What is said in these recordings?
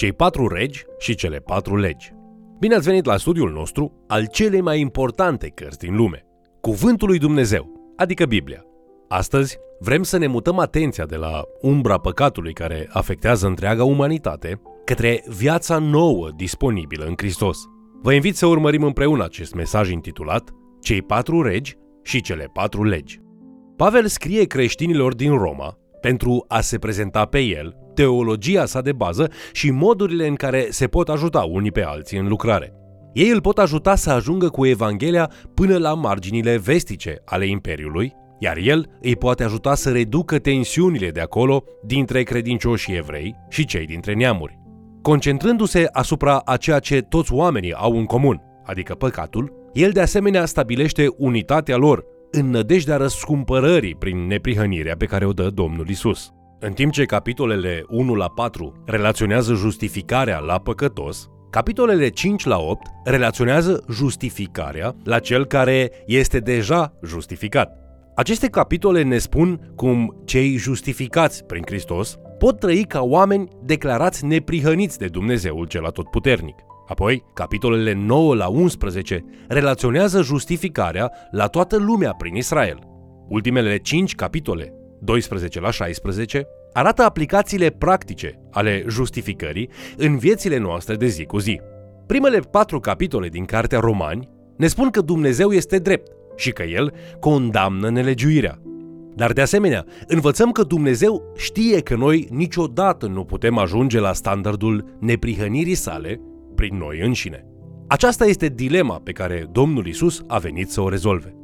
cei patru regi și cele patru legi. Bine ați venit la studiul nostru al celei mai importante cărți din lume, Cuvântul lui Dumnezeu, adică Biblia. Astăzi vrem să ne mutăm atenția de la umbra păcatului care afectează întreaga umanitate către viața nouă disponibilă în Hristos. Vă invit să urmărim împreună acest mesaj intitulat Cei patru regi și cele patru legi. Pavel scrie creștinilor din Roma pentru a se prezenta pe el, teologia sa de bază și modurile în care se pot ajuta unii pe alții în lucrare. Ei îl pot ajuta să ajungă cu Evanghelia până la marginile vestice ale Imperiului, iar el îi poate ajuta să reducă tensiunile de acolo dintre credincioșii evrei și cei dintre neamuri. Concentrându-se asupra a ceea ce toți oamenii au în comun, adică păcatul, el de asemenea stabilește unitatea lor în nădejdea răscumpărării prin neprihănirea pe care o dă Domnul Isus. În timp ce capitolele 1 la 4 relaționează justificarea la păcătos, capitolele 5 la 8 relaționează justificarea la cel care este deja justificat. Aceste capitole ne spun cum cei justificați prin Hristos pot trăi ca oameni declarați neprihăniți de Dumnezeul cel atotputernic. Apoi, capitolele 9 la 11 relaționează justificarea la toată lumea prin Israel. Ultimele 5 capitole, 12 la 16, arată aplicațiile practice ale justificării în viețile noastre de zi cu zi. Primele patru capitole din Cartea Romani ne spun că Dumnezeu este drept și că El condamnă nelegiuirea. Dar de asemenea, învățăm că Dumnezeu știe că noi niciodată nu putem ajunge la standardul neprihănirii sale prin noi înșine. Aceasta este dilema pe care Domnul Isus a venit să o rezolve.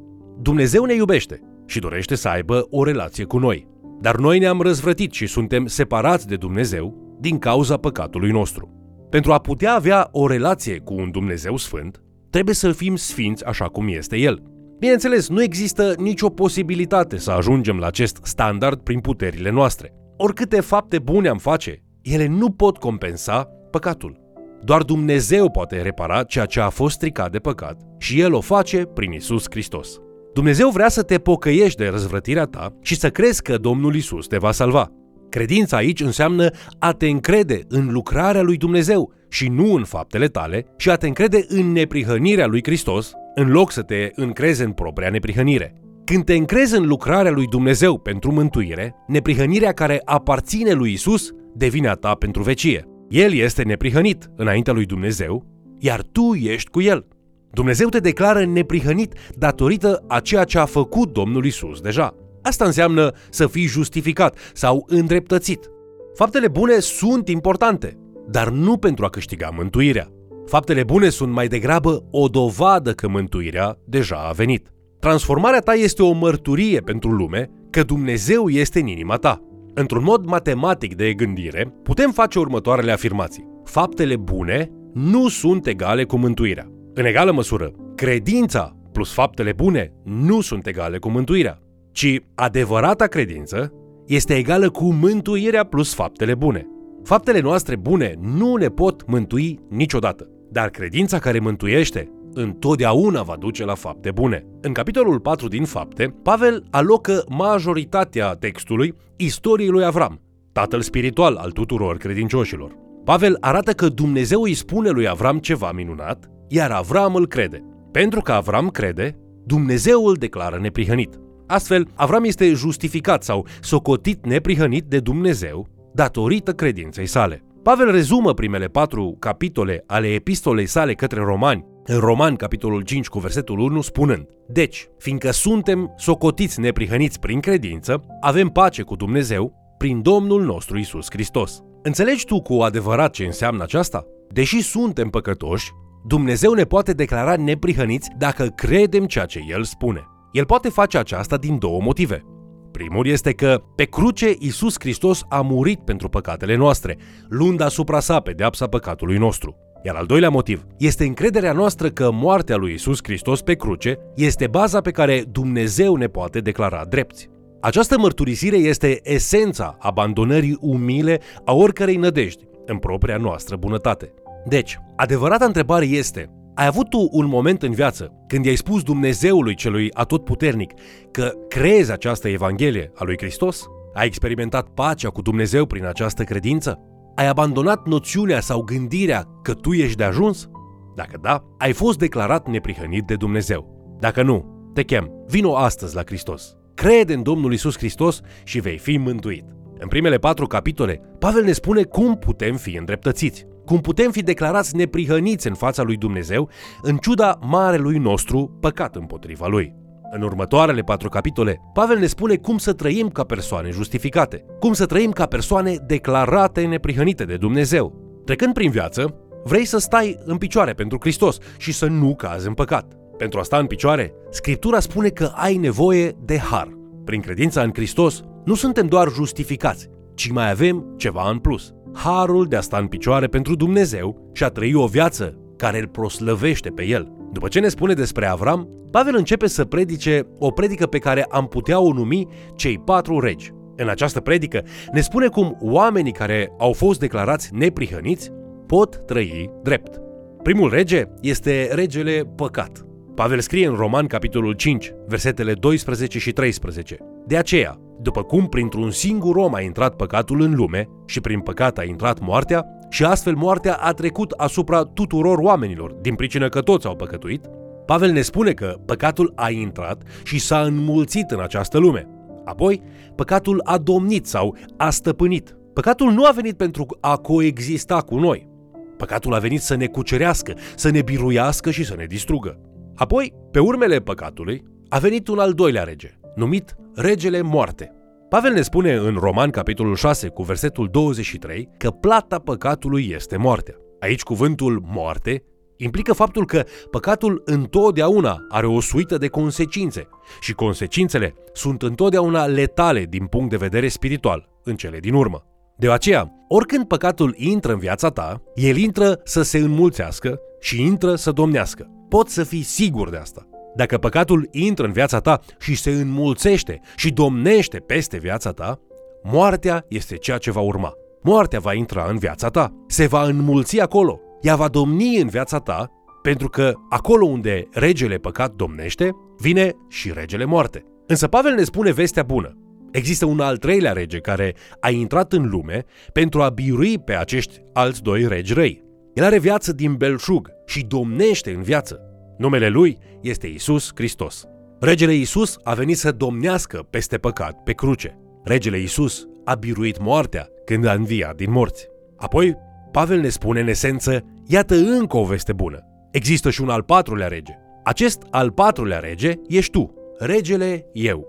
Dumnezeu ne iubește și dorește să aibă o relație cu noi, dar noi ne-am răzvrătit și suntem separați de Dumnezeu din cauza păcatului nostru. Pentru a putea avea o relație cu un Dumnezeu sfânt, trebuie să fim sfinți așa cum este El. Bineînțeles, nu există nicio posibilitate să ajungem la acest standard prin puterile noastre. Oricâte fapte bune am face, ele nu pot compensa păcatul. Doar Dumnezeu poate repara ceea ce a fost stricat de păcat și El o face prin Isus Hristos. Dumnezeu vrea să te pocăiești de răzvrătirea ta și să crezi că Domnul Isus te va salva. Credința aici înseamnă a te încrede în lucrarea lui Dumnezeu și nu în faptele tale și a te încrede în neprihănirea lui Hristos, în loc să te încrezi în propria neprihănire. Când te încrezi în lucrarea lui Dumnezeu pentru mântuire, neprihănirea care aparține lui Isus devine a ta pentru vecie. El este neprihănit înaintea lui Dumnezeu, iar tu ești cu el. Dumnezeu te declară neprihănit datorită a ceea ce a făcut Domnul Isus deja. Asta înseamnă să fii justificat sau îndreptățit. Faptele bune sunt importante, dar nu pentru a câștiga mântuirea. Faptele bune sunt mai degrabă o dovadă că mântuirea deja a venit. Transformarea ta este o mărturie pentru lume că Dumnezeu este în inima ta. Într-un mod matematic de gândire, putem face următoarele afirmații. Faptele bune nu sunt egale cu mântuirea. În egală măsură, credința plus faptele bune nu sunt egale cu mântuirea, ci adevărata credință este egală cu mântuirea plus faptele bune. Faptele noastre bune nu ne pot mântui niciodată, dar credința care mântuiește întotdeauna va duce la fapte bune. În capitolul 4 din Fapte, Pavel alocă majoritatea textului istoriei lui Avram, tatăl spiritual al tuturor credincioșilor. Pavel arată că Dumnezeu îi spune lui Avram ceva minunat, iar Avram îl crede. Pentru că Avram crede, Dumnezeu îl declară neprihănit. Astfel, Avram este justificat sau socotit neprihănit de Dumnezeu datorită credinței sale. Pavel rezumă primele patru capitole ale epistolei sale către romani în Roman, capitolul 5, cu versetul 1, spunând Deci, fiindcă suntem socotiți neprihăniți prin credință, avem pace cu Dumnezeu prin Domnul nostru Isus Hristos. Înțelegi tu cu adevărat ce înseamnă aceasta? Deși suntem păcătoși, Dumnezeu ne poate declara neprihăniți dacă credem ceea ce El spune. El poate face aceasta din două motive. Primul este că pe cruce Isus Hristos a murit pentru păcatele noastre, luând asupra sa pedeapsa păcatului nostru. Iar al doilea motiv este încrederea noastră că moartea lui Isus Hristos pe cruce este baza pe care Dumnezeu ne poate declara drepți. Această mărturisire este esența abandonării umile a oricărei nădejdi în propria noastră bunătate. Deci, adevărata întrebare este, ai avut tu un moment în viață când i-ai spus Dumnezeului celui atotputernic că crezi această Evanghelie a lui Hristos? Ai experimentat pacea cu Dumnezeu prin această credință? Ai abandonat noțiunea sau gândirea că tu ești de ajuns? Dacă da, ai fost declarat neprihănit de Dumnezeu. Dacă nu, te chem, vino astăzi la Hristos. Crede în Domnul Isus Hristos și vei fi mântuit. În primele patru capitole, Pavel ne spune cum putem fi îndreptățiți, cum putem fi declarați neprihăniți în fața lui Dumnezeu, în ciuda marelui nostru păcat împotriva lui. În următoarele patru capitole, Pavel ne spune cum să trăim ca persoane justificate, cum să trăim ca persoane declarate neprihănite de Dumnezeu. Trecând prin viață, vrei să stai în picioare pentru Hristos și să nu cazi în păcat. Pentru a sta în picioare, Scriptura spune că ai nevoie de har. Prin credința în Hristos, nu suntem doar justificați, ci mai avem ceva în plus. Harul de a sta în picioare pentru Dumnezeu și a trăi o viață care îl proslăvește pe El. După ce ne spune despre Avram, Pavel începe să predice o predică pe care am putea o numi cei patru regi. În această predică ne spune cum oamenii care au fost declarați neprihăniți pot trăi drept. Primul rege este regele păcat. Pavel scrie în Roman, capitolul 5, versetele 12 și 13. De aceea, după cum printr-un singur om a intrat păcatul în lume și prin păcat a intrat moartea, și astfel moartea a trecut asupra tuturor oamenilor, din pricină că toți au păcătuit, Pavel ne spune că păcatul a intrat și s-a înmulțit în această lume. Apoi, păcatul a domnit sau a stăpânit. Păcatul nu a venit pentru a coexista cu noi. Păcatul a venit să ne cucerească, să ne biruiască și să ne distrugă. Apoi, pe urmele păcatului, a venit un al doilea rege, numit Regele Moarte. Pavel ne spune în Roman, capitolul 6, cu versetul 23, că plata păcatului este moartea. Aici cuvântul moarte implică faptul că păcatul întotdeauna are o suită de consecințe și consecințele sunt întotdeauna letale din punct de vedere spiritual în cele din urmă. De aceea, oricând păcatul intră în viața ta, el intră să se înmulțească și intră să domnească. Poți să fii sigur de asta. Dacă păcatul intră în viața ta și se înmulțește și domnește peste viața ta, moartea este ceea ce va urma. Moartea va intra în viața ta, se va înmulți acolo, ea va domni în viața ta, pentru că acolo unde regele păcat domnește, vine și regele moarte. Însă Pavel ne spune vestea bună. Există un al treilea rege care a intrat în lume pentru a birui pe acești alți doi regi răi. El are viață din belșug și domnește în viață. Numele lui este Isus Hristos. Regele Isus a venit să domnească peste păcat pe cruce. Regele Isus a biruit moartea când a înviat din morți. Apoi, Pavel ne spune în esență, iată încă o veste bună. Există și un al patrulea rege. Acest al patrulea rege ești tu, regele eu.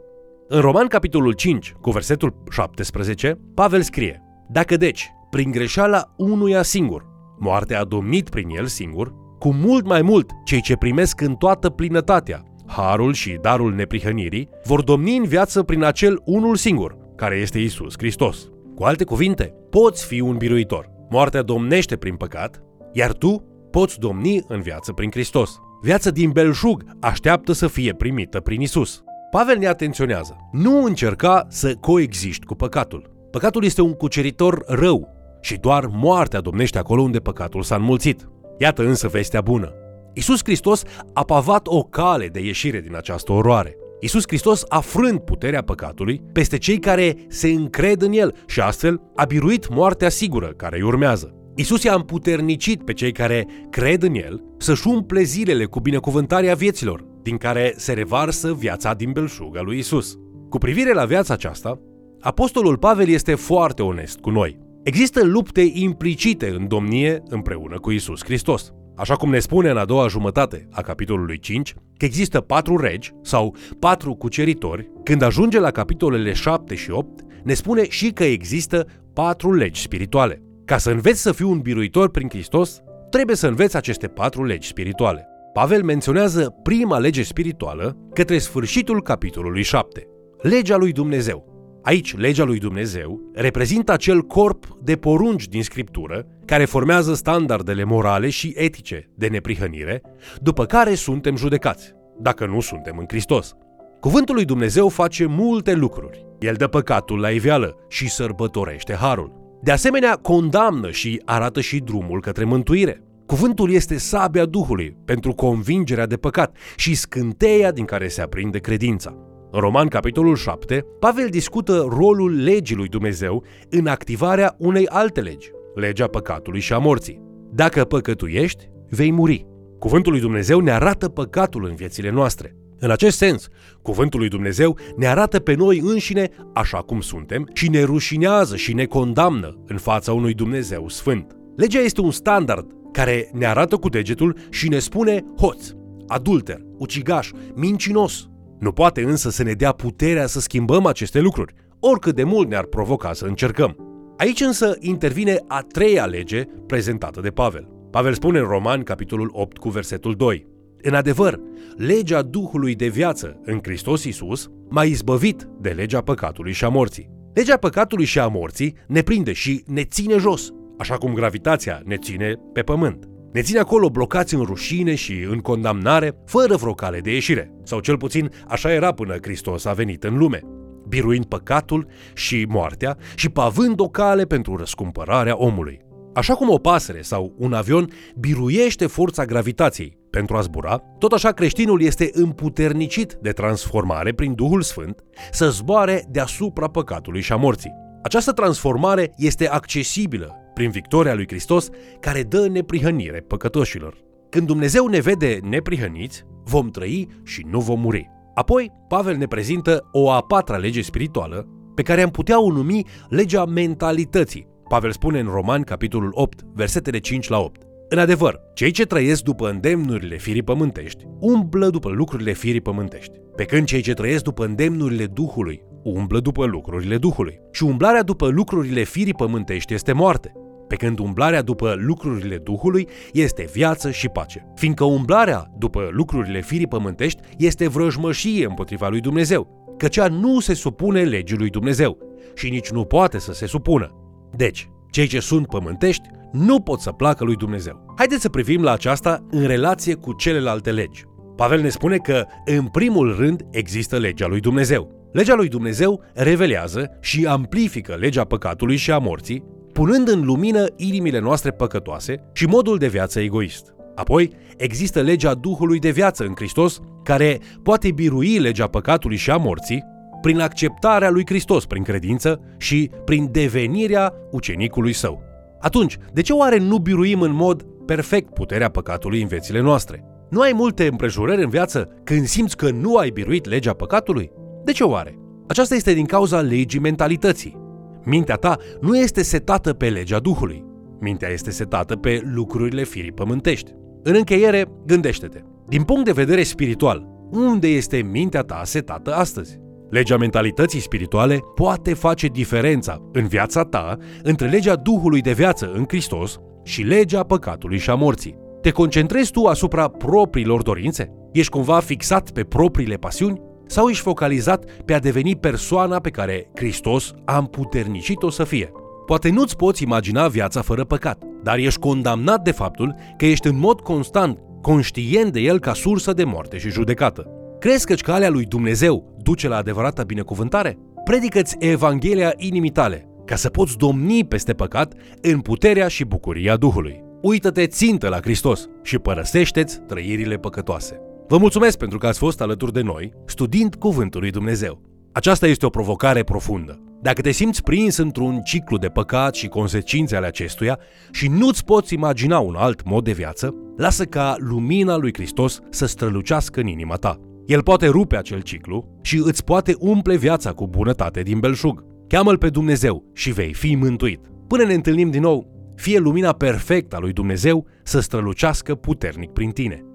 În Roman, capitolul 5, cu versetul 17, Pavel scrie Dacă deci, prin greșeala unuia singur, moartea a domnit prin el singur, cu mult mai mult cei ce primesc în toată plinătatea, harul și darul neprihănirii, vor domni în viață prin acel unul singur, care este Isus Hristos. Cu alte cuvinte, poți fi un biruitor. Moartea domnește prin păcat, iar tu poți domni în viață prin Hristos. Viața din belșug așteaptă să fie primită prin Isus. Pavel ne atenționează. Nu încerca să coexiști cu păcatul. Păcatul este un cuceritor rău și doar moartea domnește acolo unde păcatul s-a înmulțit. Iată însă vestea bună. Isus Hristos a pavat o cale de ieșire din această oroare. Isus Hristos a frânt puterea păcatului peste cei care se încred în El și astfel a biruit moartea sigură care îi urmează. Isus i-a împuternicit pe cei care cred în El să-și umple zilele cu binecuvântarea vieților, din care se revarsă viața din belșuga lui Isus. Cu privire la viața aceasta, Apostolul Pavel este foarte onest cu noi. Există lupte implicite în domnie împreună cu Isus Hristos. Așa cum ne spune în a doua jumătate a capitolului 5 că există patru regi sau patru cuceritori, când ajunge la capitolele 7 și 8, ne spune și că există patru legi spirituale. Ca să înveți să fii un biruitor prin Hristos, trebuie să înveți aceste patru legi spirituale. Pavel menționează prima lege spirituală către sfârșitul capitolului 7, legea lui Dumnezeu. Aici, legea lui Dumnezeu reprezintă acel corp de porunci din Scriptură care formează standardele morale și etice de neprihănire, după care suntem judecați, dacă nu suntem în Hristos. Cuvântul lui Dumnezeu face multe lucruri. El dă păcatul la iveală și sărbătorește harul. De asemenea, condamnă și arată și drumul către mântuire. Cuvântul este sabia Duhului pentru convingerea de păcat și scânteia din care se aprinde credința. În Roman, capitolul 7, Pavel discută rolul legii lui Dumnezeu în activarea unei alte legi, legea păcatului și a morții. Dacă păcătuiești, vei muri. Cuvântul lui Dumnezeu ne arată păcatul în viețile noastre. În acest sens, cuvântul lui Dumnezeu ne arată pe noi înșine așa cum suntem și ne rușinează și ne condamnă în fața unui Dumnezeu sfânt. Legea este un standard care ne arată cu degetul și ne spune hoț, adulter, ucigaș, mincinos. Nu poate însă să ne dea puterea să schimbăm aceste lucruri, oricât de mult ne-ar provoca să încercăm. Aici însă intervine a treia lege prezentată de Pavel. Pavel spune în Roman, capitolul 8, cu versetul 2. În adevăr, legea Duhului de viață în Hristos Iisus m-a izbăvit de legea păcatului și a morții. Legea păcatului și a morții ne prinde și ne ține jos, așa cum gravitația ne ține pe pământ. Ne ține acolo blocați în rușine și în condamnare, fără vreo cale de ieșire. Sau cel puțin așa era până Hristos a venit în lume, biruind păcatul și moartea și pavând o cale pentru răscumpărarea omului. Așa cum o pasăre sau un avion biruiește forța gravitației pentru a zbura, tot așa creștinul este împuternicit de transformare prin Duhul Sfânt să zboare deasupra păcatului și a morții. Această transformare este accesibilă prin victoria lui Hristos care dă neprihănire păcătoșilor. Când Dumnezeu ne vede neprihăniți, vom trăi și nu vom muri. Apoi, Pavel ne prezintă o a patra lege spirituală pe care am putea o numi legea mentalității, Pavel spune în Roman, capitolul 8, versetele 5 la 8. În adevăr, cei ce trăiesc după îndemnurile firii pământești, umblă după lucrurile firii pământești, pe când cei ce trăiesc după îndemnurile Duhului, umblă după lucrurile Duhului. Și umblarea după lucrurile firii pământești este moarte, pe când umblarea după lucrurile Duhului este viață și pace. Fiindcă umblarea după lucrurile firii pământești este vrăjmășie împotriva lui Dumnezeu, căci nu se supune legii lui Dumnezeu și nici nu poate să se supună. Deci, cei ce sunt pământești nu pot să placă lui Dumnezeu. Haideți să privim la aceasta în relație cu celelalte legi. Pavel ne spune că, în primul rând, există legea lui Dumnezeu. Legea lui Dumnezeu revelează și amplifică legea păcatului și a morții, punând în lumină inimile noastre păcătoase și modul de viață egoist. Apoi, există legea Duhului de viață în Hristos, care poate birui legea păcatului și a morții, prin acceptarea lui Hristos prin credință și prin devenirea ucenicului său. Atunci, de ce oare nu biruim în mod perfect puterea păcatului în viețile noastre? Nu ai multe împrejurări în viață când simți că nu ai biruit legea păcatului? De ce oare? Aceasta este din cauza legii mentalității. Mintea ta nu este setată pe legea Duhului. Mintea este setată pe lucrurile firii pământești. În încheiere, gândește-te. Din punct de vedere spiritual, unde este mintea ta setată astăzi? Legea mentalității spirituale poate face diferența în viața ta între legea Duhului de viață în Hristos și legea păcatului și a morții. Te concentrezi tu asupra propriilor dorințe? Ești cumva fixat pe propriile pasiuni? Sau ești focalizat pe a deveni persoana pe care Hristos a împuternicit-o să fie? Poate nu-ți poți imagina viața fără păcat, dar ești condamnat de faptul că ești în mod constant conștient de el ca sursă de moarte și judecată. Crezi că calea lui Dumnezeu duce la adevărata binecuvântare? Predică-ți Evanghelia inimii tale, ca să poți domni peste păcat în puterea și bucuria Duhului. Uită-te țintă la Hristos și părăsește-ți trăirile păcătoase. Vă mulțumesc pentru că ați fost alături de noi, studiind Cuvântul lui Dumnezeu. Aceasta este o provocare profundă. Dacă te simți prins într-un ciclu de păcat și consecințe ale acestuia și nu-ți poți imagina un alt mod de viață, lasă ca lumina lui Hristos să strălucească în inima ta. El poate rupe acel ciclu și îți poate umple viața cu bunătate din belșug. Cheamă-L pe Dumnezeu și vei fi mântuit. Până ne întâlnim din nou, fie lumina perfectă a lui Dumnezeu să strălucească puternic prin tine.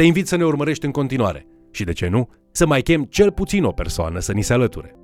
Te invit să ne urmărești în continuare și, de ce nu, să mai chem cel puțin o persoană să ni se alăture.